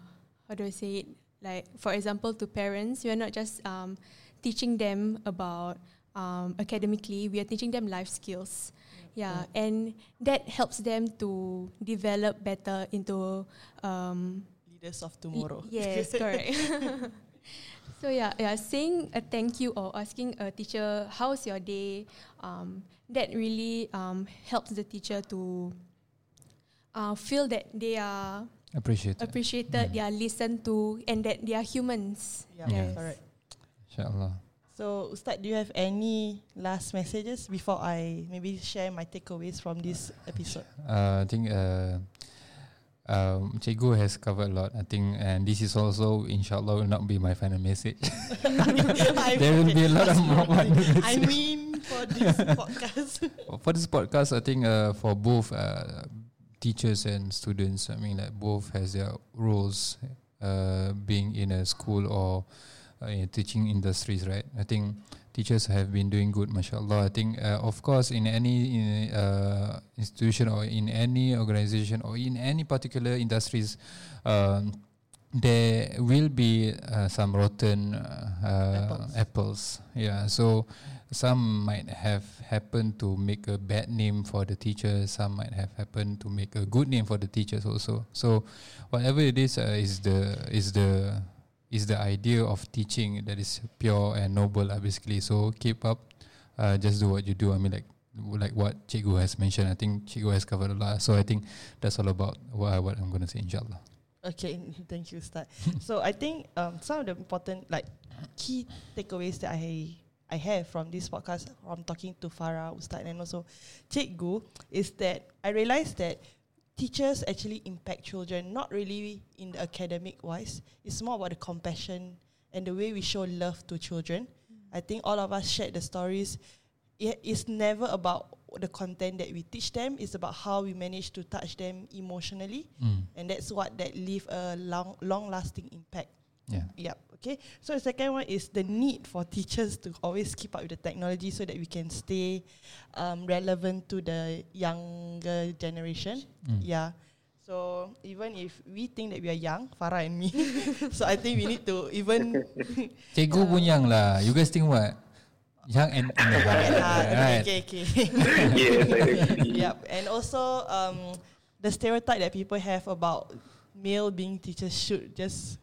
how do I say it? Like for example, to parents, we are not just um, teaching them about um, academically. We are teaching them life skills. Yeah, and that helps them to develop better into um, Leaders of tomorrow. Yes, correct. so yeah, yeah, saying a thank you or asking a teacher how's your day, um, that really um, helps the teacher to uh, feel that they are Appreciate it. appreciated, they are listened to, and that they are humans. yeah, Yes. correct. InsyaAllah. So, Ustaz, do you have any last messages before I maybe share my takeaways from this episode? Uh, I think uh, um, Cikgu has covered a lot. I think, and this is also, inshallah, will not be my final message. there will be a lot of more. I mean, for this podcast. for this podcast, I think uh, for both uh, teachers and students, I mean, like both has their roles, uh, being in a school or uh, in teaching industries, right? I think teachers have been doing good, mashallah. I think, uh, of course, in any in, uh, institution or in any organization or in any particular industries, um, there will be uh, some rotten uh, Apples. apples. Yeah, so some might have happened to make a bad name for the teachers. Some might have happened to make a good name for the teachers also. So, whatever it is, uh, is the is the is the idea of teaching that is pure and noble, uh, basically. So keep up. Uh, just do what you do. I mean, like like what Cikgu has mentioned. I think Cikgu has covered a lot. So I think that's all about what, what I'm going to say, inshallah. Okay, thank you, Ustaz. so I think um, some of the important like key takeaways that I I have from this podcast from talking to Farah, Ustaz and also Cikgu is that I realized that teachers actually impact children not really in the academic wise. It's more about the compassion and the way we show love to children. I think all of us shared the stories. It is never about the content that we teach them. It's about how we manage to touch them emotionally Mm. and that's what that leave a long long lasting impact Yeah. yep okay so the second one is the need for teachers to always keep up with the technology so that we can stay um, relevant to the younger generation Mm. yeah so even if we think that we are young Farah and me so I think we need to even Cikgu pun young lah. You guys think what? Young and heart, right? okay okay yes, I agree. yep and also um, the stereotype that people have about male being teachers should just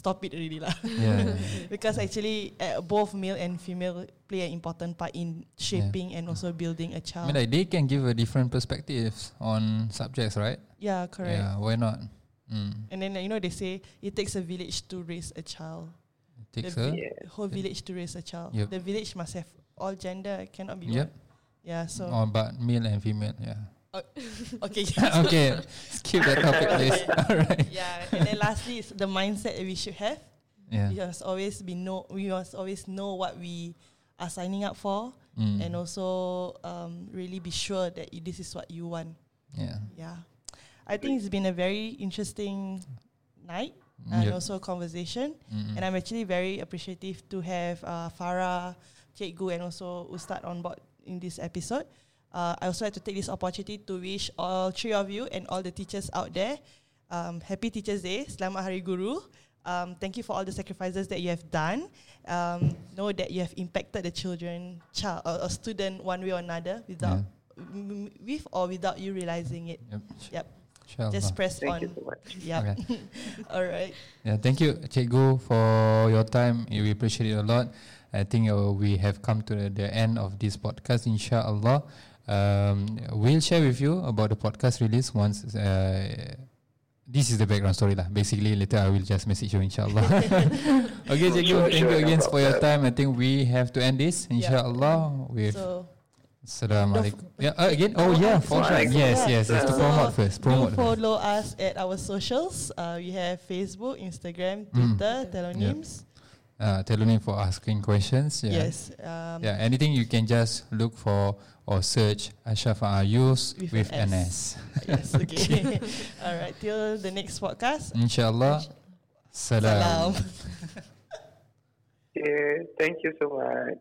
stop it already lah Yeah. because actually uh, both male and female play an important part in shaping and also building a I child. mean, like they can give a different perspectives on subjects, right? yeah, correct. Yeah. Why not? Mm. And then you know they say it takes a village to raise a child. It takes the a. vi- whole village to raise a child. Yep. The village must have all gender. Cannot be Yep. one. Yeah. So Oh, but male and female. Yeah. Okay. okay. Skip that topic, please. Alright. yeah. And then lastly is the mindset that we should have. Yeah. We must always be know. We must always know what we are signing up for, Mm. and also um, really be sure that this is what you want. Yeah. Yeah. I think it's been a very interesting night and Yep. also conversation. Mm. And I'm actually very appreciative to have uh, Farah, Cikgu and also Ustad on board in this episode. Uh, I also like to take this opportunity to wish all three of you and all the teachers out there um, Happy Teachers Day, Selamat Hari Guru. Um, thank you for all the sacrifices that you have done. Um, know that you have impacted the children, child, or, or student one way or another without, m- m- with or without you realizing it. Yep. Yep. Inshallah. Just press Thank on. you so much. Yep. Okay. All right. Yeah, thank you, Cikgu, for your time. We appreciate it a lot. I think uh, we have come to the, the end of this podcast, inshallah. Um, we'll share with you about the podcast release once. Uh, this is the background story lah. Basically, later I will just message you, inshallah. okay, Cikgu, Sure, thank sure, you no again for your time. I think we have to end this, inshallah. With So Assalamualaikum. Yeah, uh, again. Oh yeah, for sure. Yes, yes. Yes, to So, promote first. Promote follow us at our socials. Uh, we have Facebook, Instagram, Twitter, Mm. Twitter, Tellonym. Uh, Tellonym for asking questions. Yeah. Yes. Um, Yeah, anything you can just look for or search Ashraf Ayus With with, an NS. Yes. Okay. All right. Till the next podcast. Inshallah. Salam. Salam. Yeah, thank you so much.